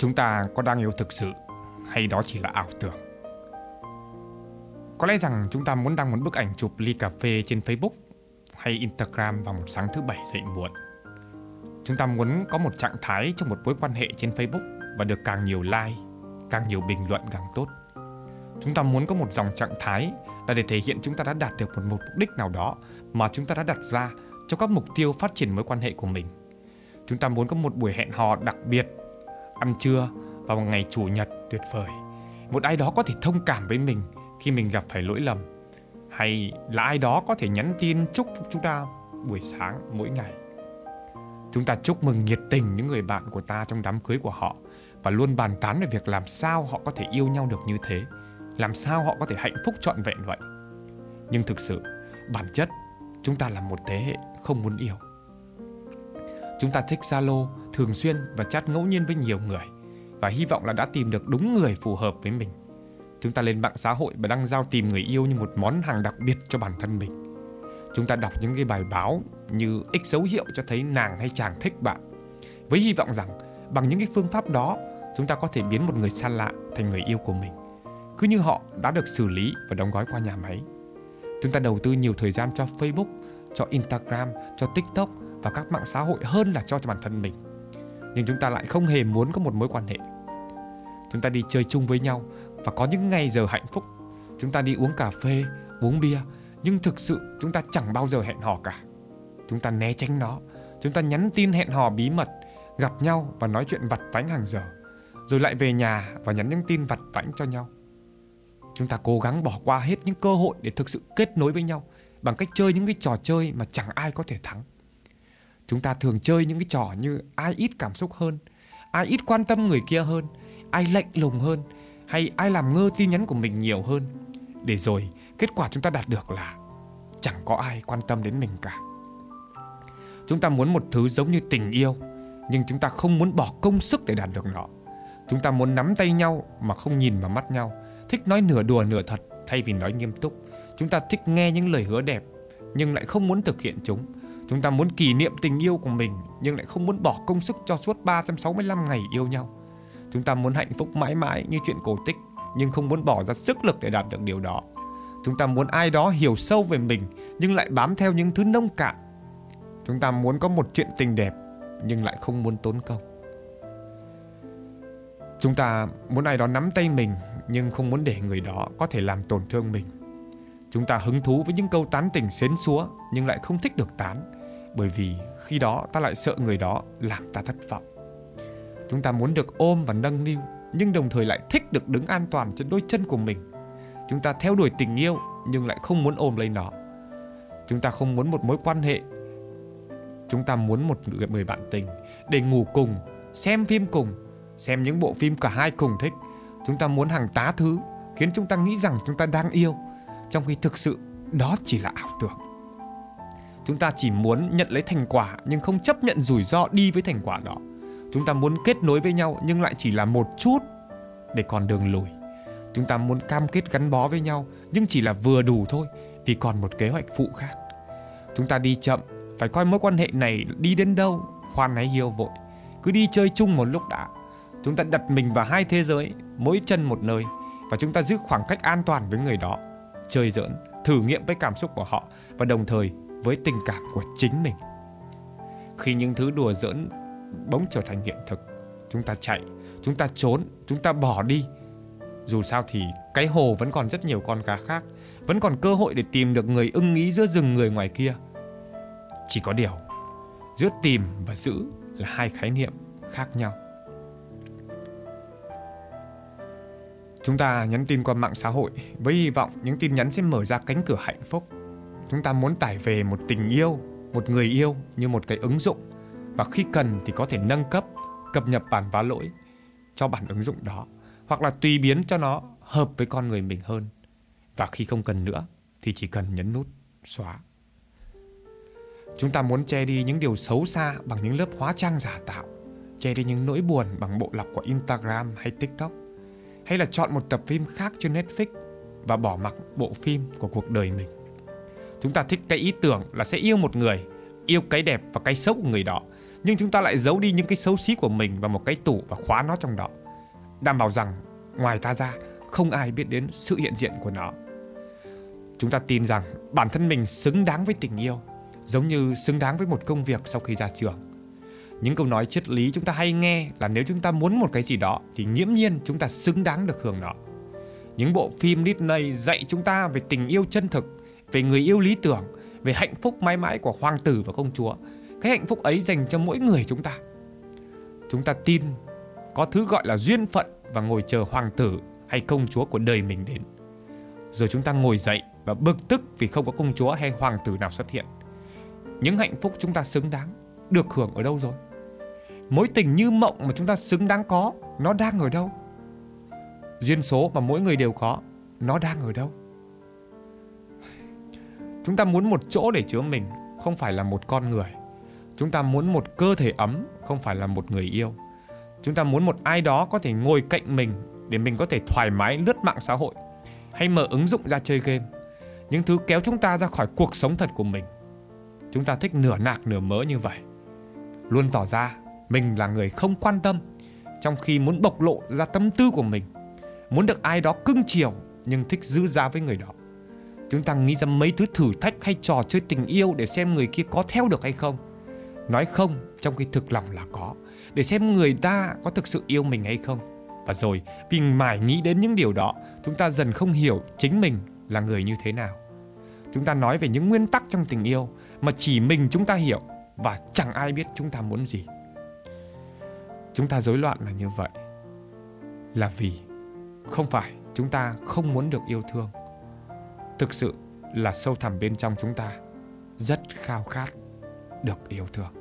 chúng ta có đang yêu thực sự hay đó chỉ là ảo tưởng có lẽ rằng chúng ta muốn đăng một bức ảnh chụp ly cà phê trên Facebook hay Instagram vào một sáng thứ bảy dậy muộn. Chúng ta muốn có một trạng thái trong một mối quan hệ trên Facebook và được càng nhiều like, càng nhiều bình luận càng tốt. Chúng ta muốn có một dòng trạng thái là để thể hiện chúng ta đã đạt được một mục đích nào đó mà chúng ta đã đặt ra cho các mục tiêu phát triển mối quan hệ của mình. Chúng ta muốn có một buổi hẹn hò đặc biệt, ăn trưa vào một ngày chủ nhật tuyệt vời. Một ai đó có thể thông cảm với mình khi mình gặp phải lỗi lầm hay là ai đó có thể nhắn tin chúc chúng ta buổi sáng mỗi ngày. Chúng ta chúc mừng nhiệt tình những người bạn của ta trong đám cưới của họ và luôn bàn tán về việc làm sao họ có thể yêu nhau được như thế, làm sao họ có thể hạnh phúc trọn vẹn vậy. Nhưng thực sự, bản chất chúng ta là một thế hệ không muốn yêu. Chúng ta thích Zalo thường xuyên và chat ngẫu nhiên với nhiều người và hy vọng là đã tìm được đúng người phù hợp với mình. Chúng ta lên mạng xã hội và đăng giao tìm người yêu như một món hàng đặc biệt cho bản thân mình. Chúng ta đọc những cái bài báo như X dấu hiệu cho thấy nàng hay chàng thích bạn. Với hy vọng rằng bằng những cái phương pháp đó, chúng ta có thể biến một người xa lạ thành người yêu của mình. Cứ như họ đã được xử lý và đóng gói qua nhà máy. Chúng ta đầu tư nhiều thời gian cho Facebook, cho Instagram, cho TikTok và các mạng xã hội hơn là cho cho bản thân mình. Nhưng chúng ta lại không hề muốn có một mối quan hệ. Chúng ta đi chơi chung với nhau và có những ngày giờ hạnh phúc. Chúng ta đi uống cà phê, uống bia, nhưng thực sự chúng ta chẳng bao giờ hẹn hò cả. Chúng ta né tránh nó, chúng ta nhắn tin hẹn hò bí mật, gặp nhau và nói chuyện vặt vãnh hàng giờ, rồi lại về nhà và nhắn những tin vặt vãnh cho nhau. Chúng ta cố gắng bỏ qua hết những cơ hội để thực sự kết nối với nhau bằng cách chơi những cái trò chơi mà chẳng ai có thể thắng. Chúng ta thường chơi những cái trò như ai ít cảm xúc hơn, ai ít quan tâm người kia hơn, ai lạnh lùng hơn, hay ai làm ngơ tin nhắn của mình nhiều hơn. Để rồi kết quả chúng ta đạt được là chẳng có ai quan tâm đến mình cả. Chúng ta muốn một thứ giống như tình yêu nhưng chúng ta không muốn bỏ công sức để đạt được nó. Chúng ta muốn nắm tay nhau mà không nhìn vào mắt nhau thích nói nửa đùa nửa thật thay vì nói nghiêm túc. Chúng ta thích nghe những lời hứa đẹp nhưng lại không muốn thực hiện chúng chúng ta muốn kỷ niệm tình yêu của mình, nhưng lại không muốn bỏ công sức cho suốt 365 ngày yêu nhau Chúng ta muốn hạnh phúc mãi mãi như chuyện cổ tích, nhưng không muốn bỏ ra sức lực để đạt được điều đó. Chúng ta muốn ai đó hiểu sâu về mình, nhưng lại bám theo những thứ nông cạn. Chúng ta muốn có một chuyện tình đẹp, nhưng lại không muốn tốn công. Chúng ta muốn ai đó nắm tay mình, nhưng không muốn để người đó có thể làm tổn thương mình. Chúng ta hứng thú với những câu tán tỉnh xến xúa, nhưng lại không thích được tán bởi vì khi đó ta lại sợ người đó làm ta thất vọng. Chúng ta muốn được ôm và nâng niu nhưng đồng thời lại thích được đứng an toàn trên đôi chân của mình. Chúng ta theo đuổi tình yêu nhưng lại không muốn ôm lấy nó. Chúng ta không muốn một mối quan hệ. Chúng ta muốn một người bạn tình để ngủ cùng, xem phim cùng, xem những bộ phim cả hai cùng thích. Chúng ta muốn hàng tá thứ khiến chúng ta nghĩ rằng chúng ta đang yêu, trong khi thực sự đó chỉ là ảo tưởng. Chúng ta chỉ muốn nhận lấy thành quả nhưng không chấp nhận rủi ro đi với thành quả đó. Chúng ta muốn kết nối với nhau nhưng lại chỉ là một chút để còn đường lùi. Chúng ta muốn cam kết gắn bó với nhau nhưng chỉ là vừa đủ thôi vì còn một kế hoạch phụ khác. Chúng ta đi chậm, phải coi mối quan hệ này đi đến đâu, khoan hãy hiêu vội. Cứ đi chơi chung một lúc đã. Chúng ta đặt mình vào hai thế giới, mỗi chân một nơi và chúng ta giữ khoảng cách an toàn với người đó. Chơi giỡn, thử nghiệm với cảm xúc của họ và đồng thời với tình cảm của chính mình. Khi những thứ đùa giỡn bỗng trở thành hiện thực, chúng ta chạy, chúng ta trốn, chúng ta bỏ đi. Dù sao thì cái hồ vẫn còn rất nhiều con cá khác, vẫn còn cơ hội để tìm được người ưng ý giữa rừng người ngoài kia. Chỉ có điều, giữa tìm và giữ là hai khái niệm khác nhau. Chúng ta nhắn tin qua mạng xã hội với hy vọng những tin nhắn sẽ mở ra cánh cửa hạnh phúc chúng ta muốn tải về một tình yêu một người yêu như một cái ứng dụng và khi cần thì có thể nâng cấp, cập nhật bản vá lỗi cho bản ứng dụng đó hoặc là tùy biến cho nó hợp với con người mình hơn. Và khi không cần nữa thì chỉ cần nhấn nút xóa. Chúng ta muốn che đi những điều xấu xa bằng những lớp hóa trang giả tạo, che đi những nỗi buồn bằng bộ lọc của Instagram hay TikTok, hay là chọn một tập phim khác trên Netflix và bỏ mặc bộ phim của cuộc đời mình. Chúng ta thích cái ý tưởng là sẽ yêu một người, yêu cái đẹp và cái xấu của người đó Nhưng chúng ta lại giấu đi những cái xấu xí của mình vào một cái tủ và khóa nó trong đó. Đảm bảo rằng ngoài ta ra không ai biết đến sự hiện diện của nó. Chúng ta tin rằng bản thân mình xứng đáng với tình yêu, giống như xứng đáng với một công việc sau khi ra trường. Những câu nói triết lý chúng ta hay nghe là nếu chúng ta muốn một cái gì đó thì nghiễm nhiên chúng ta xứng đáng được hưởng nó. Những bộ phim Disney dạy chúng ta về tình yêu chân thực, về người yêu lý tưởng, về hạnh phúc mãi mãi của hoàng tử và công chúa. Cái hạnh phúc ấy dành cho mỗi người chúng ta. Chúng ta tin có thứ gọi là duyên phận và ngồi chờ hoàng tử hay công chúa của đời mình đến. Rồi chúng ta ngồi dậy và bực tức vì không có công chúa hay hoàng tử nào xuất hiện. Những hạnh phúc chúng ta xứng đáng được hưởng ở đâu rồi? Mối tình như mộng mà chúng ta xứng đáng có, nó đang ở đâu? Duyên số mà mỗi người đều có, nó đang ở đâu? Chúng ta muốn một chỗ để chứa mình, không phải là một con người. Chúng ta muốn một cơ thể ấm, không phải là một người yêu. Chúng ta muốn một ai đó có thể ngồi cạnh mình để mình có thể thoải mái lướt mạng xã hội hay mở ứng dụng ra chơi game. Những thứ kéo chúng ta ra khỏi cuộc sống thật của mình. Chúng ta thích nửa nạc nửa mỡ như vậy. Luôn tỏ ra mình là người không quan tâm trong khi muốn bộc lộ ra tâm tư của mình. Muốn được ai đó cưng chiều nhưng thích giữ giá với người đó. Chúng ta nghĩ ra mấy thứ thử thách hay trò chơi tình yêu để xem người kia có theo được hay không. Nói không trong khi thực lòng là có để xem người ta có thực sự yêu mình hay không. Và rồi vì mải nghĩ đến những điều đó, chúng ta dần không hiểu chính mình là người như thế nào. Chúng ta nói về những nguyên tắc trong tình yêu mà chỉ mình chúng ta hiểu và chẳng ai biết chúng ta muốn gì. Chúng ta rối loạn là như vậy. Là vì không phải chúng ta không muốn được yêu thương. Thực sự là sâu thẳm bên trong chúng ta, rất khao khát, được yêu thương.